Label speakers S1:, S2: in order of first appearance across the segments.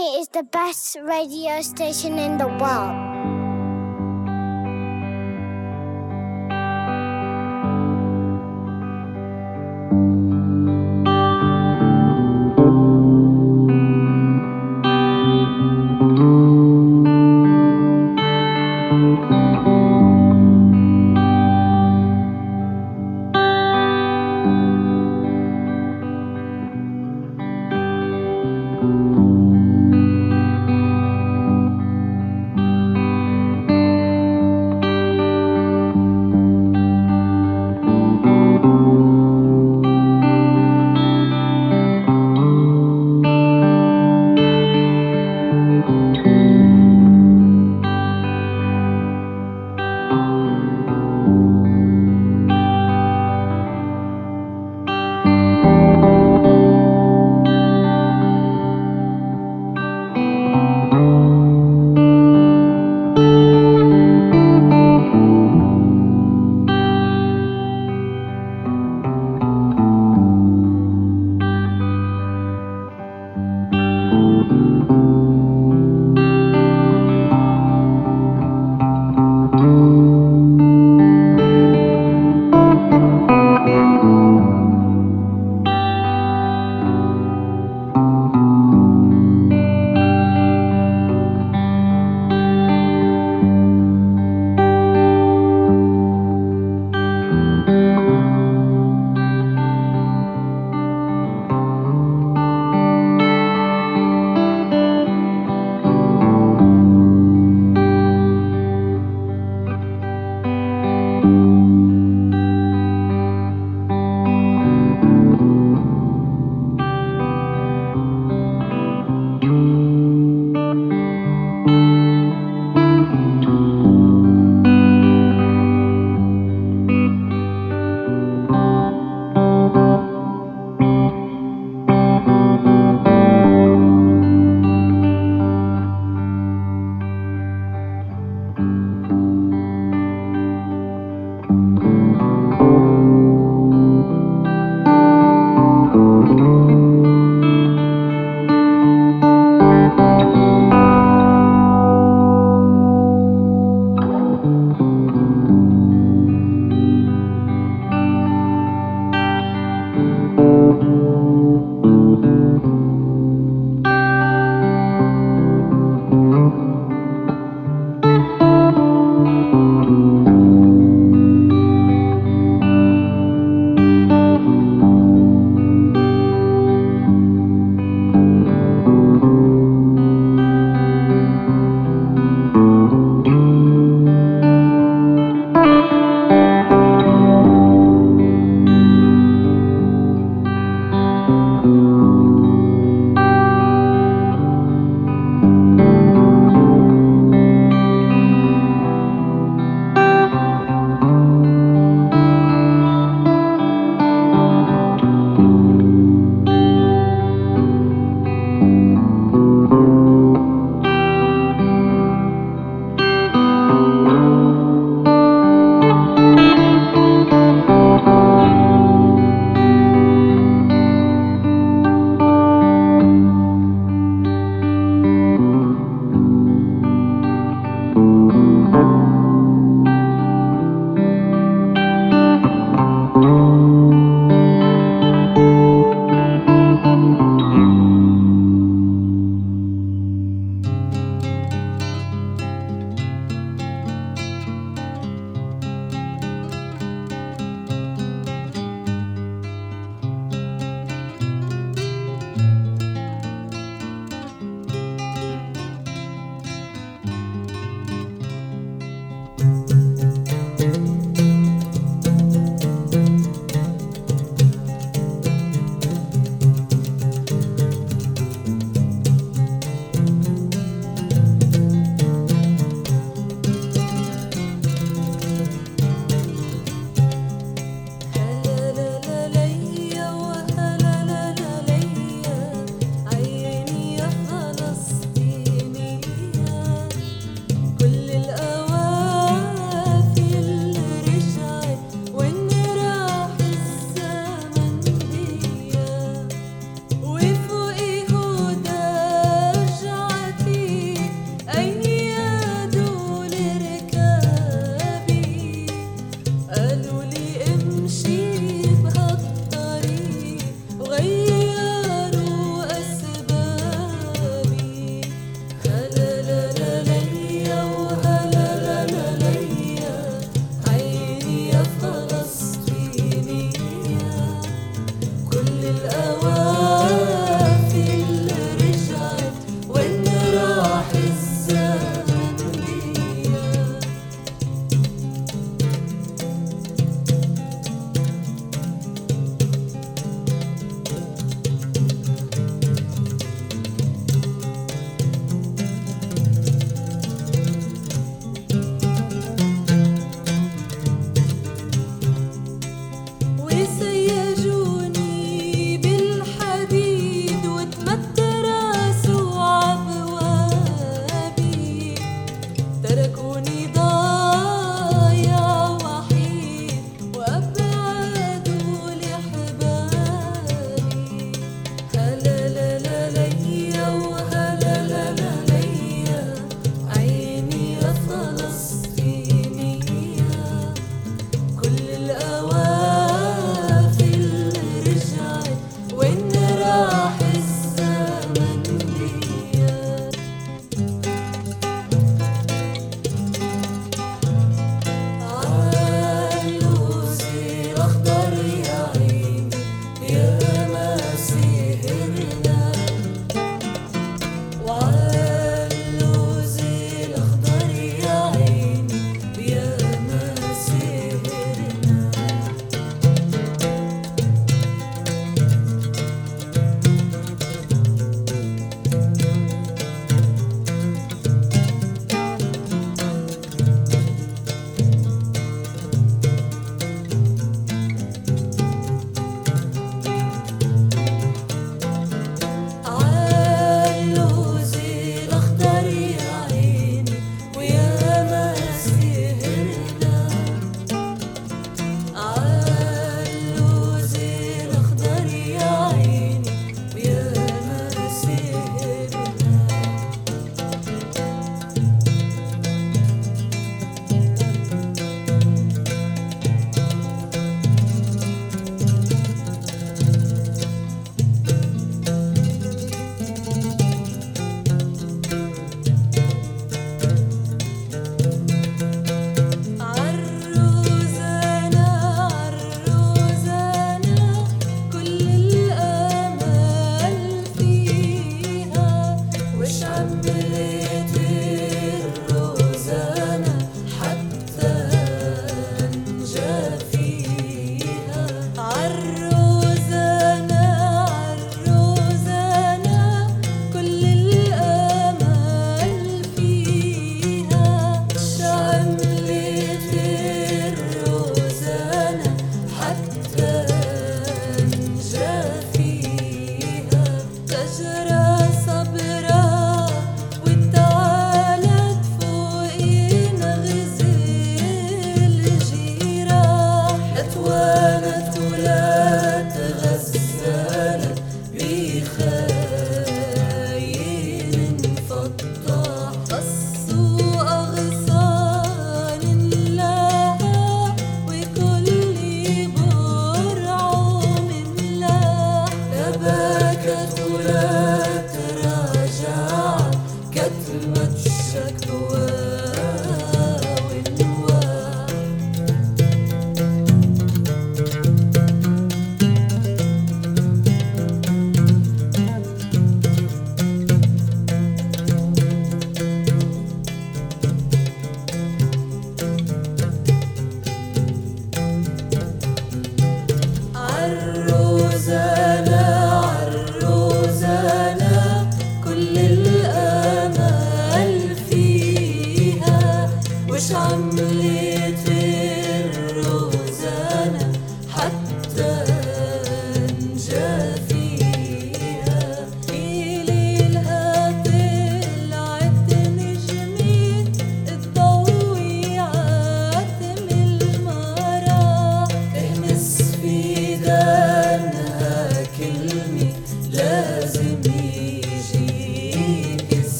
S1: Sydney is the best radio station in the world.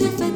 S2: je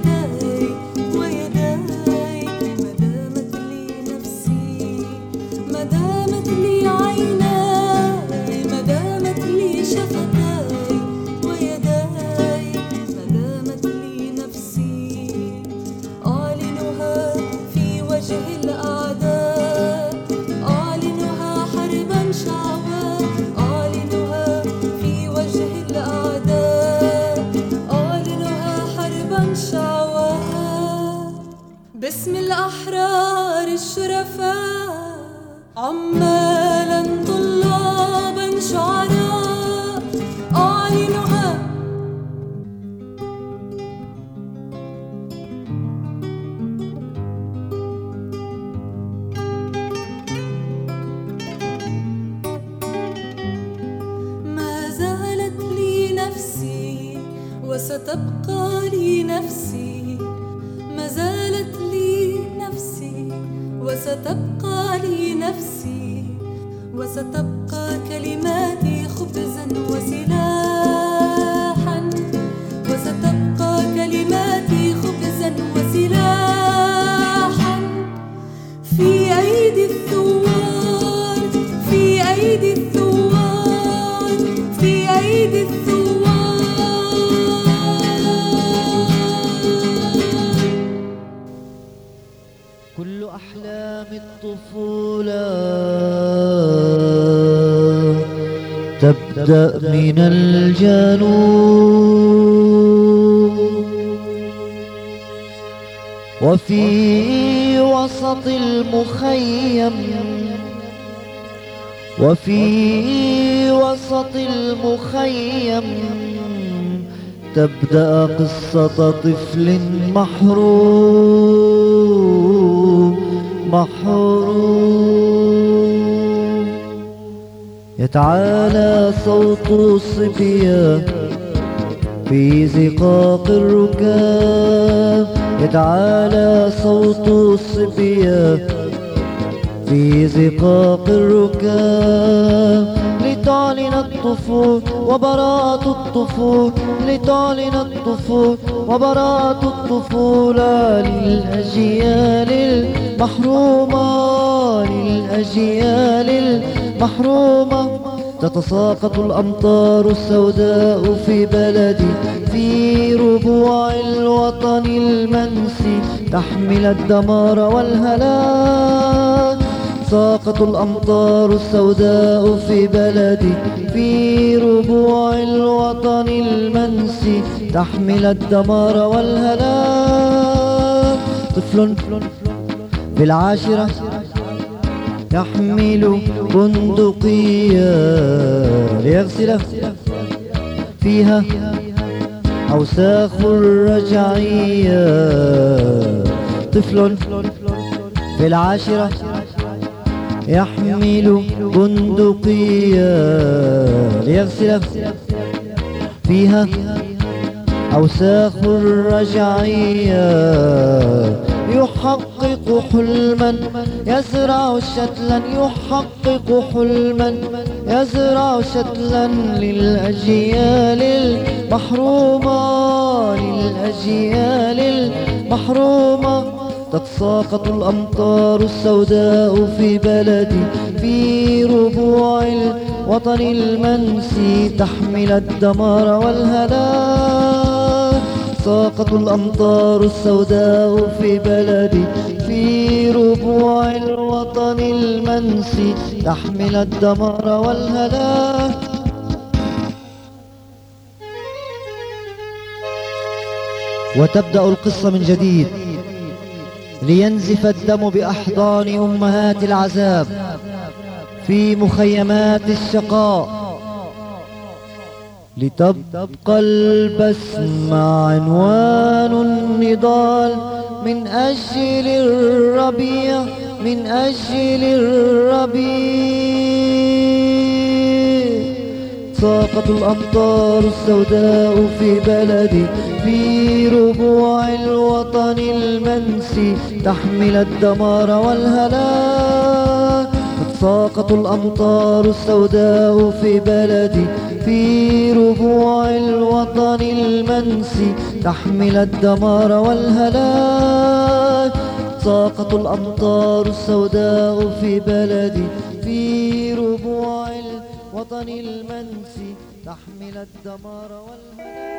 S2: من
S3: الجنوب وفي وسط المخيم وفي وسط المخيم تبدأ قصة طفل محروم محروم. يتعالى صوت الصبيان في زقاق الركاب. يتعالى صوت الصبيان في زقاق الركاب. لتعلن الطفول وبراءة الطفول لتعلن الطفول وبراءة الطفولة للأجيال المحرومة للأجيال المحرومة. تتساقط الأمطار السوداء في بلدي في ربوع الوطن المنسي. تحمل الدمار والهلاك ساقط الأمطار السوداء في بلدي في ربوع الوطن المنسي. تحمل الدمار والهلاك. طفل بالعاشرة يحمل بندقية ليغسل فيها أوساخ الرجعية طفل في العاشرة يحمل بندقية ليغسل فيها أوساخ الرجعية يحقق حلما يزرع شتلا يحقق حلما يزرع شتلا للأجيال المحرومة للأجيال المحرومة. تتساقط الأمطار السوداء في بلدي في ربوع الوطن المنسي تحمل الدمار والهلاك ساقط الأمطار السوداء في بلدي في ربوع الوطن المنسي تحمل الدمار والهلاك وتبدأ القصة من جديد. لينزف الدم بأحضان أمهات العذاب في مخيمات الشقاء لتبقى البسمة عنوان النضال من أجل الربيع من أجل الربيع. ساقط الأمطار السوداء في بلدي في ربوع الوطن المنسي تحمل الدمار والهلاك. ساقط الأمطار السوداء في بلدي في ربوع الوطن المنسي تحمل الدمار والهلاك. ساقط الأمطار السوداء في بلدي في ربوع الوطن المنسي تحمل الدمار والهلاك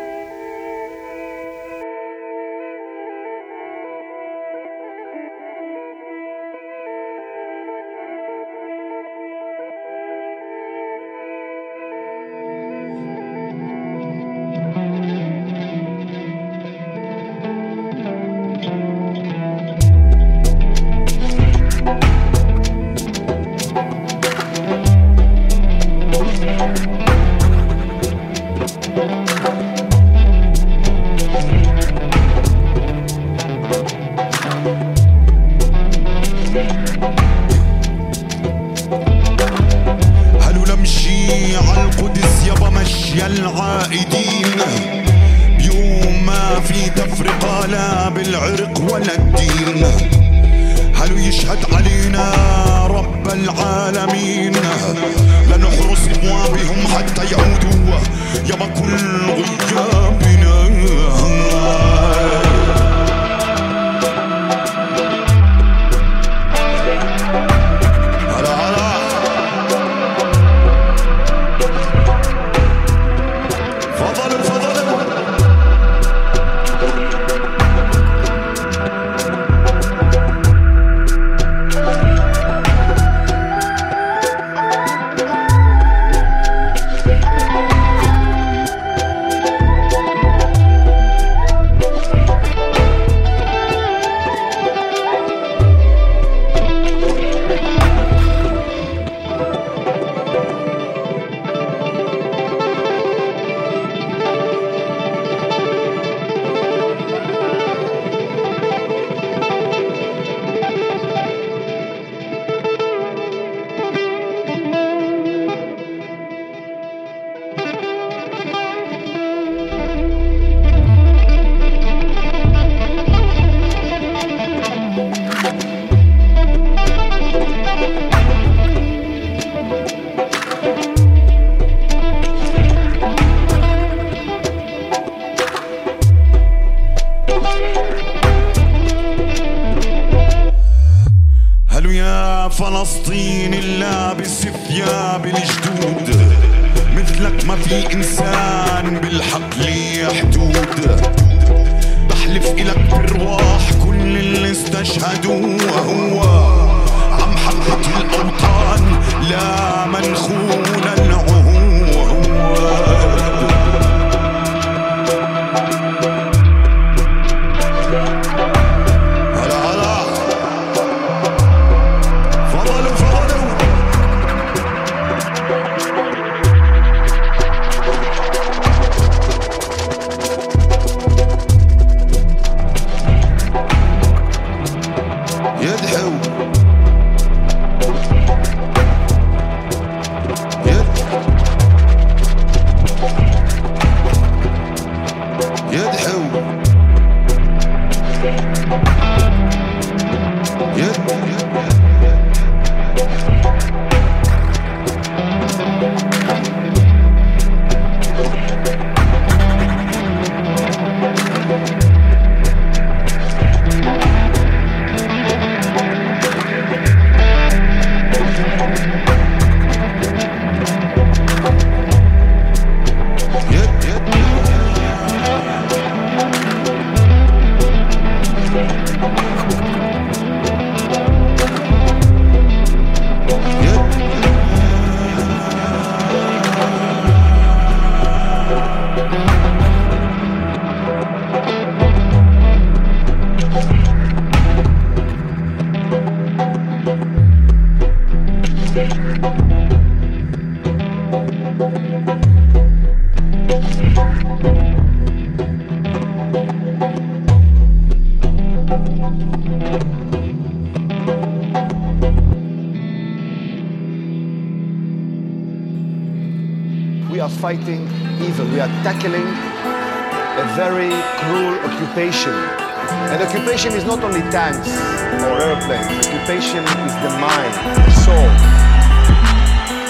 S4: not only tanks or airplanes. Occupation is the mind, the soul.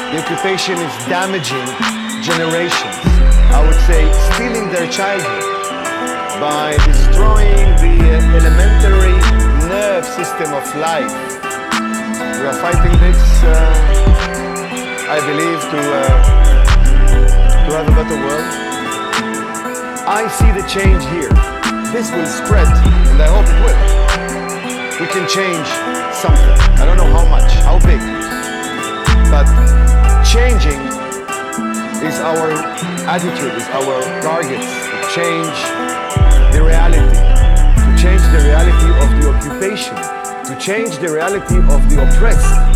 S4: The occupation is damaging generations. I would say stealing their childhood by destroying the elementary nerve system of life. We are fighting this, uh, I believe, to uh, to have a better world? I see the change here. This will spread, and I hope it will. We can change something. I don't know how much, how big. But changing is our attitude, is our target. To change the reality. To change the reality of the occupation. To change the reality of the oppressed.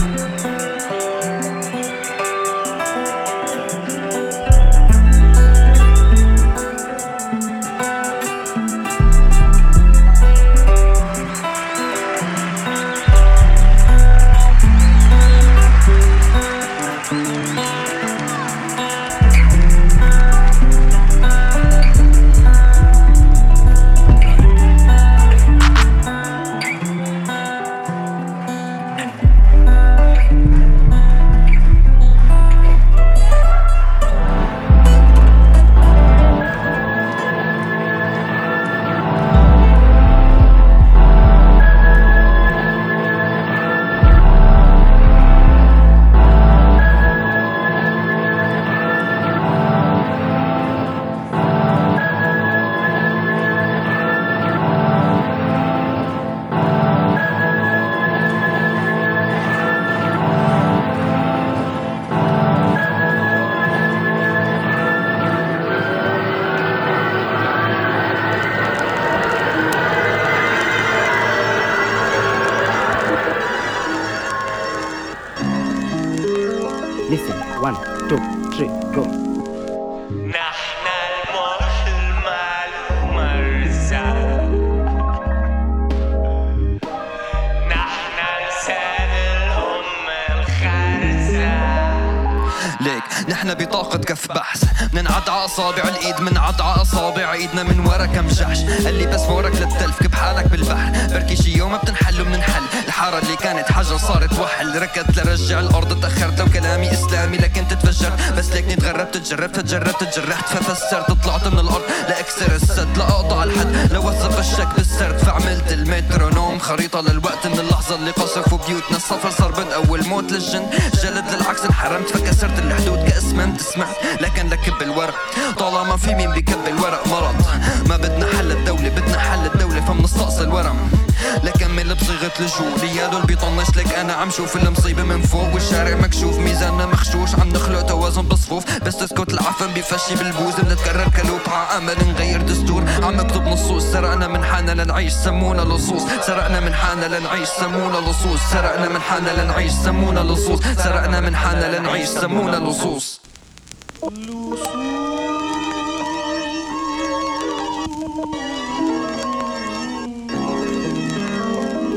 S5: مخشوش عم نخلق توازن بصفوف بس تسكت العفن بيفشي بالبوز. بنتكرر كلوب عامل نغير دستور. عم اكتب نصوص سرقنا من حالنا لنعيش. سمونا لصوص. سرقنا من حالنا لنعيش. سمونا لصوص. سرقنا من حالنا لنعيش. سمونا لصوص. سرقنا من حالنا لنعيش. سمونا لصوص.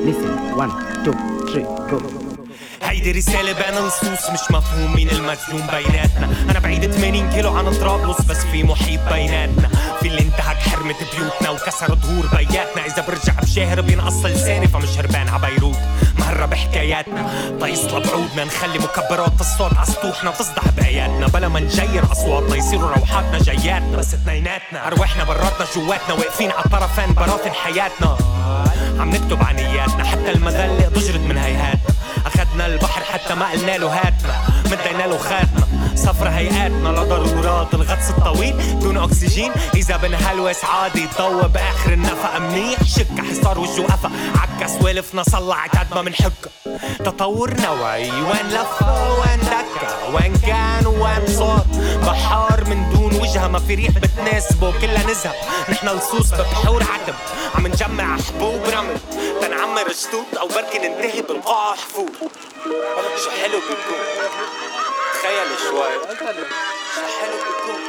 S3: Listen, one, two, three, go.
S6: هيدي رسالة بين نصوص مش مفهوم مين المجنون بيناتنا. أنا بعيد 80 كيلو عن طرابلس بس في محيط بيناتنا. في اللي انتهك حرمة بيوتنا وكسر ظهور بياتنا. إذا برجع بشاهر بينقص لساني فمش هربان عبيروت مهرة بحكاياتنا. طيصلة بعودنا نخلي مكبرات الصوت عسطوحنا تصدح بآياتنا. بلا ما نجير أصواتنا يصيروا روحاتنا جياتنا. بس اثنيناتنا. أرواحنا براتنا جواتنا. واقفين على الطرفين براثن حياتنا. عم نكتب عن نياتنا حتى المذلة ضجرت من هيهاتنا اخدنا البحر حتى ما قلنا له هاتنا مدينا له خاتنا صفر هيئاتنا لضرورات الغطس الطويل. دون أكسجين. إذا بنهلوس عادي ضوى بآخر النفق منيح. شك حصار وجه قفا. عكا سوالفنا صلعت قد ما منحك تطور نوعي وين لفة وين دكة؟ وين كان وين صار بحار من دون وجهة ما في ريح بتناسبه كلها نزهة. نحن لصوص ببحور عتب. عم نجمع حبوب رمل. تنعمر شطوط أو بركي ننتهي بالقاع حفور. شو حلو بيكون. تخيل شوي شو حلو بيكون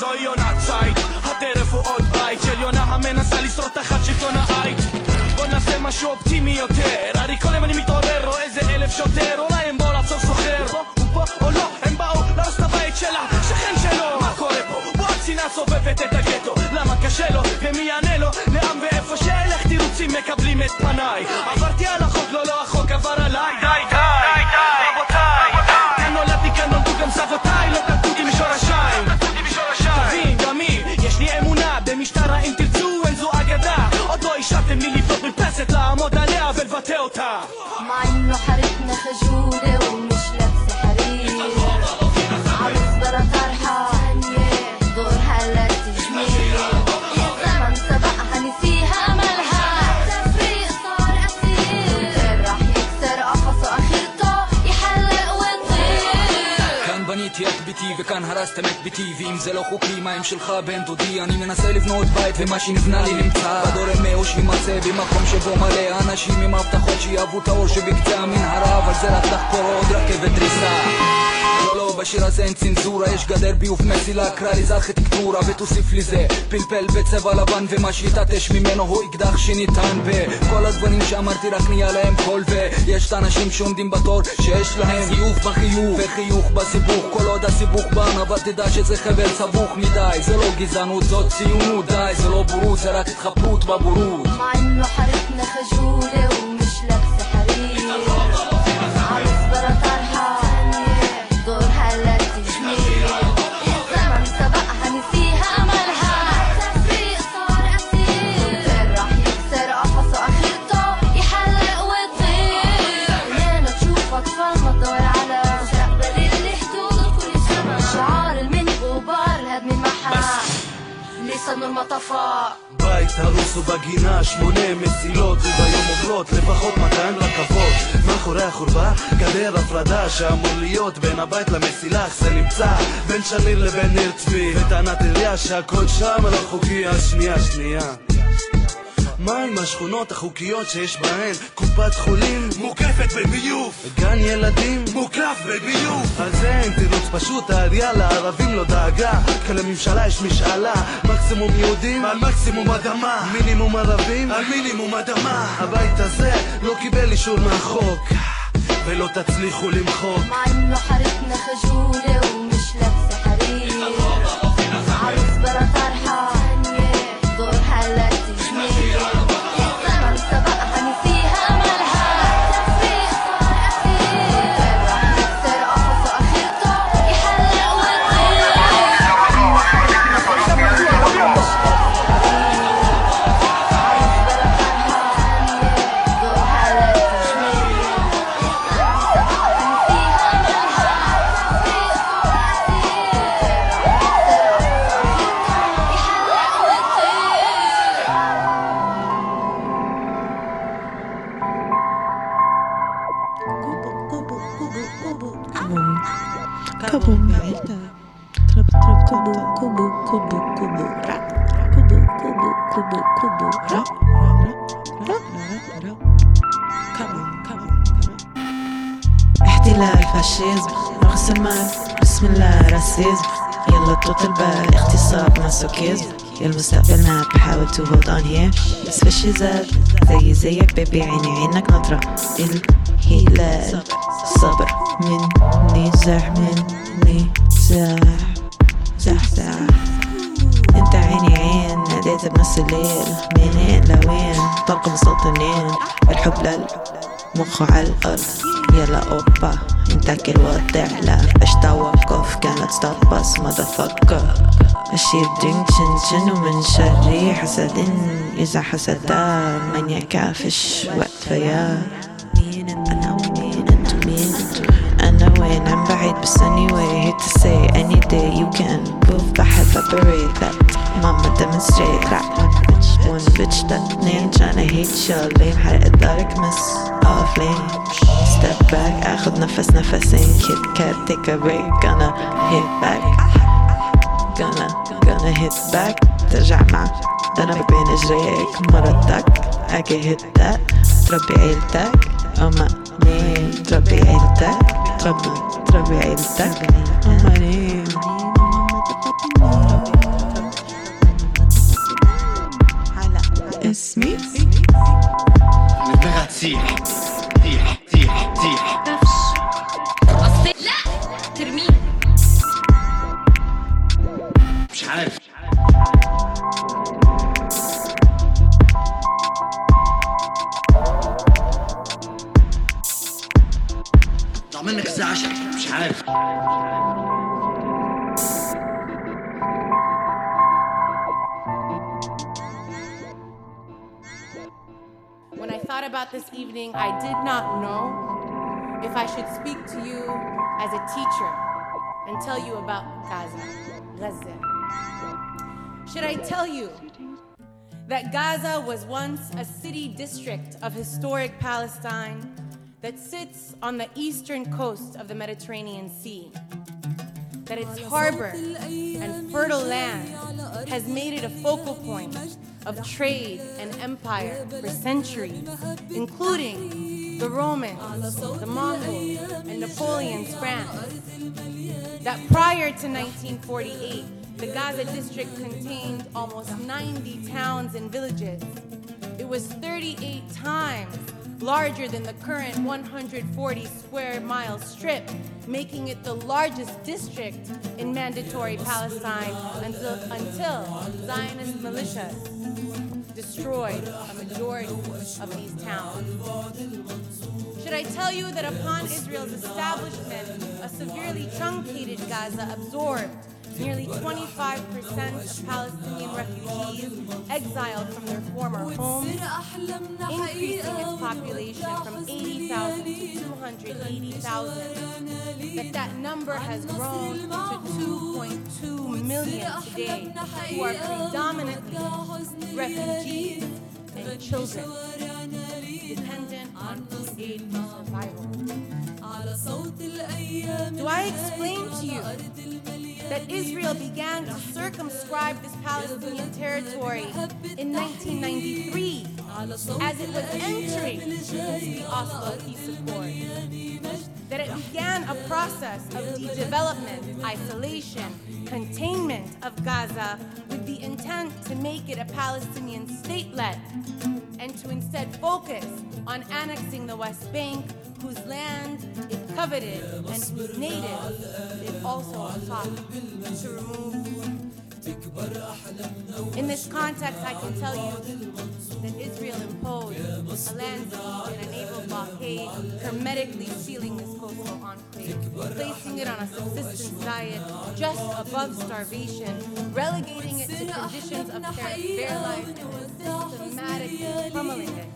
S7: زای نتساید هترف و آد بای جریان همه نسلی سرطه خرچی کنه آید با نفس ما شو optimioter a ricorrere mi torero eze elef shotero la embola so sohero un po' o no embao la rosta vai cela shekhen shelo ma kore po boxi naso bebet את הגטו למה קשה לו ומי יענה לו לאן ואיפה שאלך
S8: 야 הרסתם את ביתי ואם זה לא חוקי מה עם שלך בן דודי? אני מנסה לבנות בית ומה שנבנה לי נמצא. בדור אמהו שימצא במקום שבו מלא אנשים עם הבטחות שיאהבו את האור שבקצה המנהרה אבל זה רק לחקור עוד רכבת דריסה לא לא בשיר הזה אין צנזורה יש גדר ביוב מסילה קרא לזה ארכיטקטורה ותוסיף לי זה פלפל בצבע לבן ומה שיתעטש ממנו הוא אקדח שניתן בכל הדברים שאמרתי רק נהיה להם קול ויש את האנשים שעומדים בתור שיש להם חיוך בחיוך וחיוך בסיבוך כל עוד הסיבוך בא אבל תדע שזה חבל סבוך מדי זה לא גזענות זאת ציונות די זה לא בורות זה רק התחפרות בבורות
S9: مع انه حارتنا خجولة ومش لابسة יפה
S7: בית הרוס ובגינה שמונה מסילות וביום עוברות לפחות 200 רכבות. מאחורי החורבה גדר הפרדה שאמור להיות בין הבית למסילה אך זה נמצא בין שליל לבין ניר צבי. וטענת עירייה שהכל שם לא חוקי השנייה שנייה שנייה.
S9: מה עם השכונות החוקיות שיש בהן. קופת חולים מוקפת בביוב. גן ילדים מוקף בביוב. זה אין תירוץ פשוט העירייה לערבים לא דאגה. כי לממשלה יש משאלה. מקסימום יהודים על מקסימום אדמה. מינימום ערבים על מינימום אדמה. הבית הזה לא קיבל אישור מהחוק ולא תצליחו למחוק
S10: زاد زي زيك بيبي عيني عينك نطرة الهلال صبر. مني زح مني زح زح زح. انت عيني عين ناديت بنص الليل. منين لوين؟ طلق مسلطنين الحب للمخ على الأرض. كانت ستوب بس مدفكر اشيل درينك شن شن ومن شري حسد إذا حسدا من يكافش وقت فيا مين أنا ومين انتو مين؟ أنا وين؟ عم بعيد بس anyway hate to say any day you can. Move بحب separate that mama demonstrate rap one bitch that اتنين tryna hate y'all lame حرقت دارك مس lane step back. اخد نفس نفسين kit kat take a break. Gonna hit back. Gonna gonna hit back. ترجع مع ضرب بين اجريك مرتك أجي hit that. تربي عيلتك اما نيم تربي عيلتك تربي تربي عيلتك اما نيم اسمي
S11: see. Evening, I did not know if I should speak to you as a teacher and tell you about Gaza, Gaza. Should I tell you that Gaza was once a city district of historic Palestine that sits on the eastern coast of the Mediterranean Sea? That its harbor and fertile land has made it a focal point of trade and empire for centuries, including the Romans, the Mongols, and Napoleon's France. That prior to 1948, the Gaza district contained almost 90 towns and villages. It was 38 times larger than the current 140 square mile strip, making it the largest district in mandatory Palestine until, until Zionist militias destroyed a majority of these towns. Should I tell you that upon Israel's establishment, a severely truncated Gaza absorbed nearly 25% of Palestinian refugees exiled from their former homes, increasing its population from 80,000 to 280,000. But that number has grown to 2.2 million today, who are predominantly refugees and children dependent on food aid for survival. Do I explain to you that Israel began to circumscribe this Palestinian territory in 1993 as it was entering into the Oslo Peace Accord. That it began a process of de-development, isolation, containment of Gaza with the intent to make it a Palestinian statelet and to instead focus on annexing the West Bank, whose land it coveted and whose natives it also sought to remove. In this context, I can tell you that Israel imposed a land and a naval blockade, hermetically sealing this coastal enclave, placing it on a subsistence diet just above starvation, relegating it to conditions of bare life, systematically pummeling it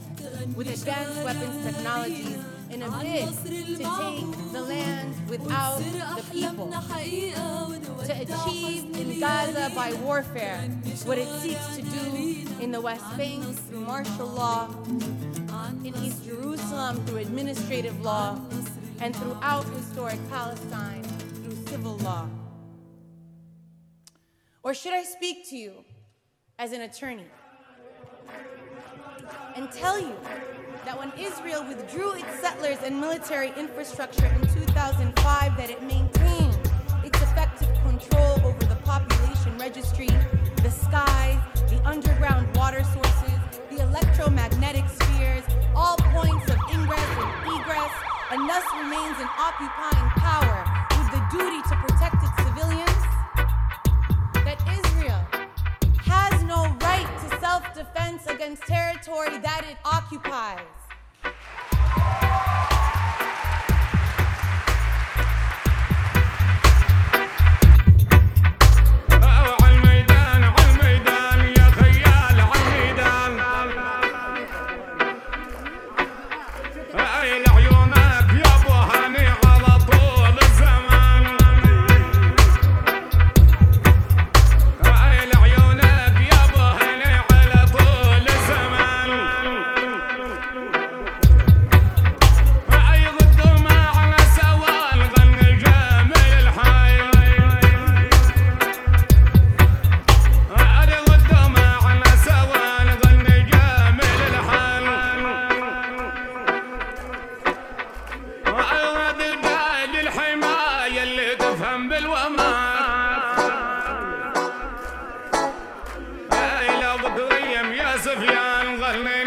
S11: with advanced weapons technologies in a bid to take the land without the people. To achieve in Gaza by warfare what it seeks to do in the West Bank through martial law, in East Jerusalem through administrative law, and throughout historic Palestine through civil law. Or should I speak to you as an attorney and tell you that when Israel withdrew its settlers and military infrastructure in 2005 that it maintained its effective control over the population registry, the skies, the underground water sources, the electromagnetic spheres, all points of ingress and egress, and thus remains an occupying power with the duty to protect its civilians, that Israel to self-defense against territory that it occupies.
S12: سفيان غنينا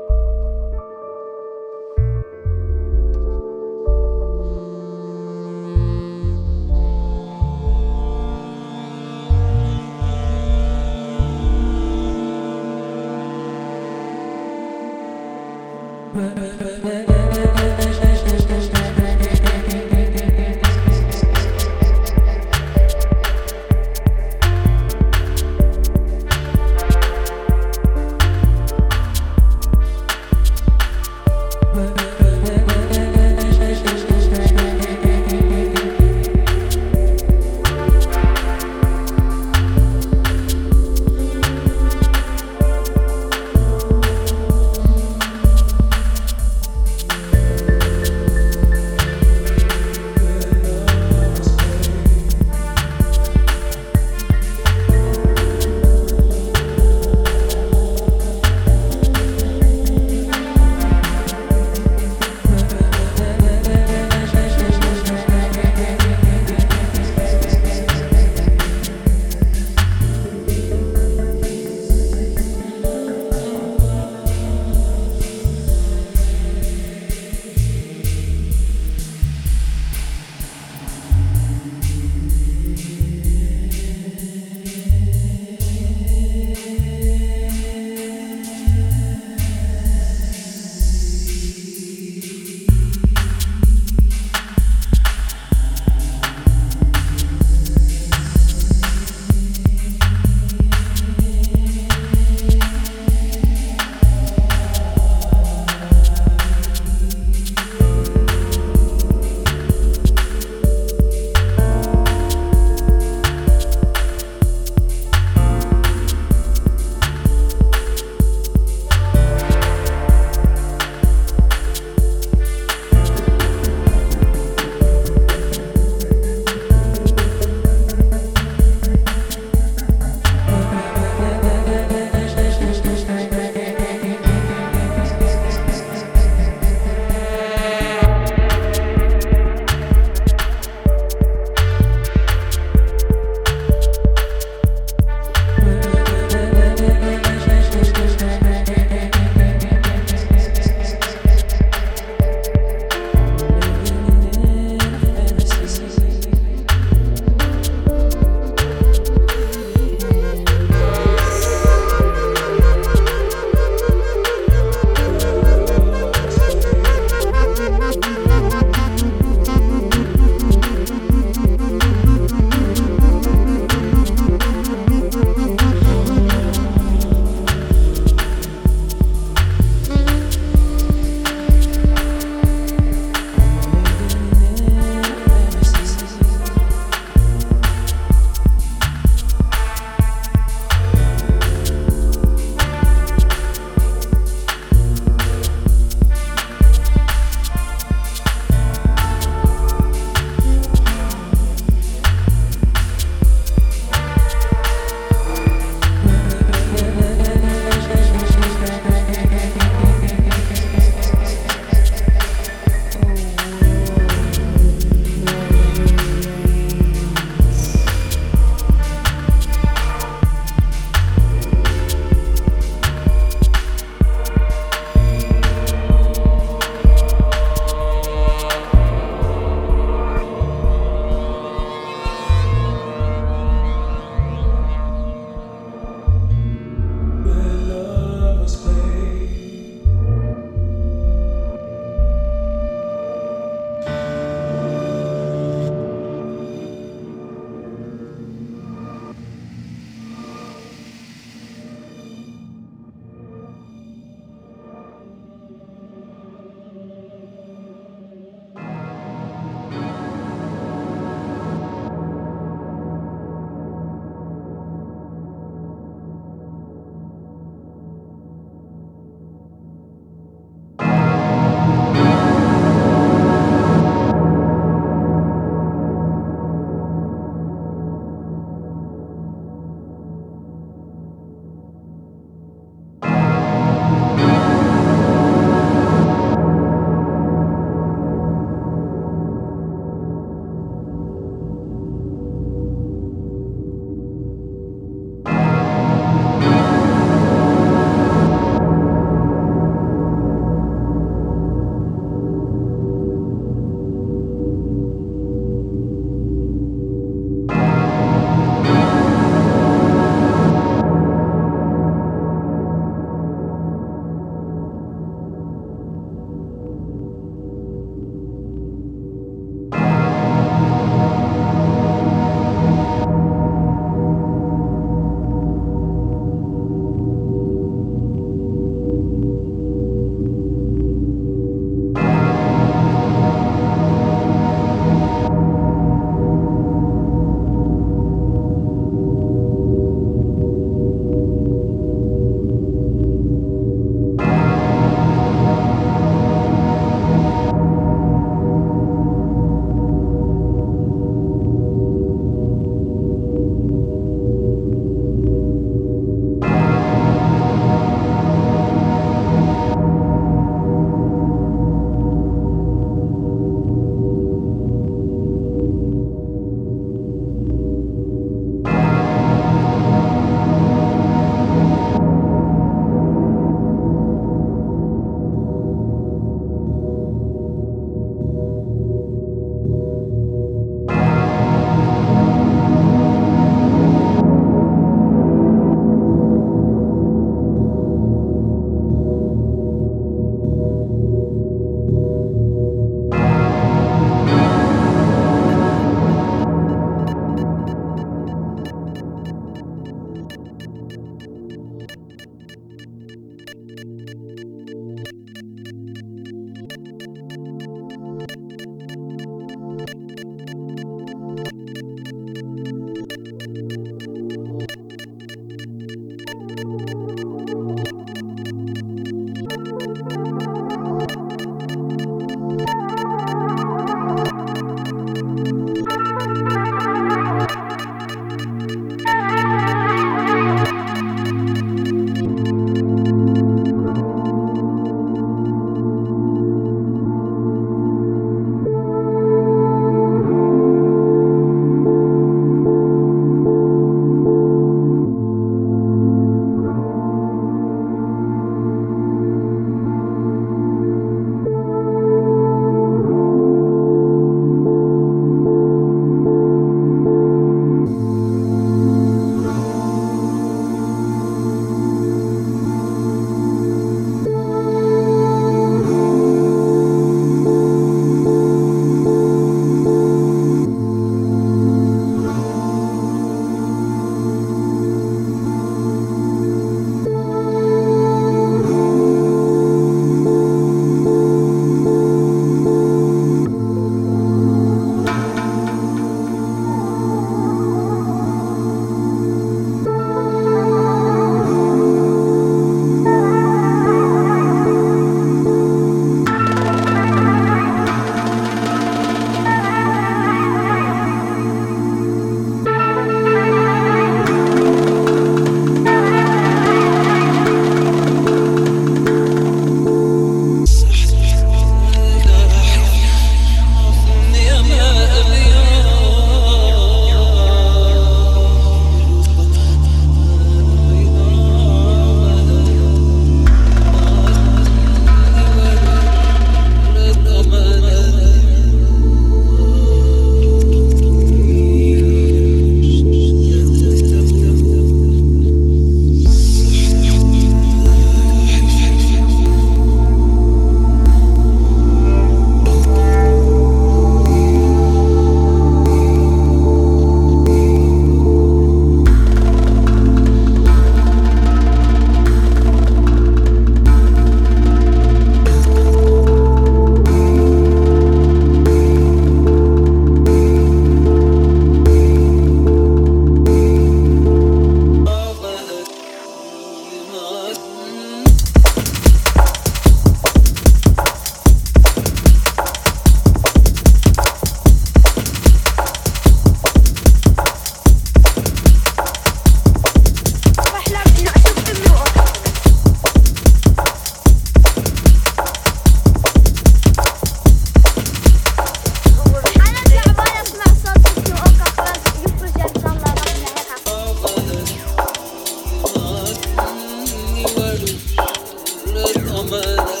S13: அமர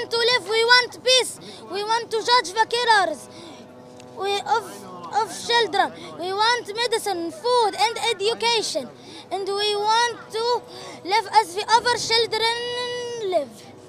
S13: want to live, we want peace, we want to judge the killers we, of, of children, we want medicine, food and education, and we want to live as the other children live.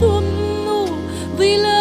S2: buông ngủ vì lời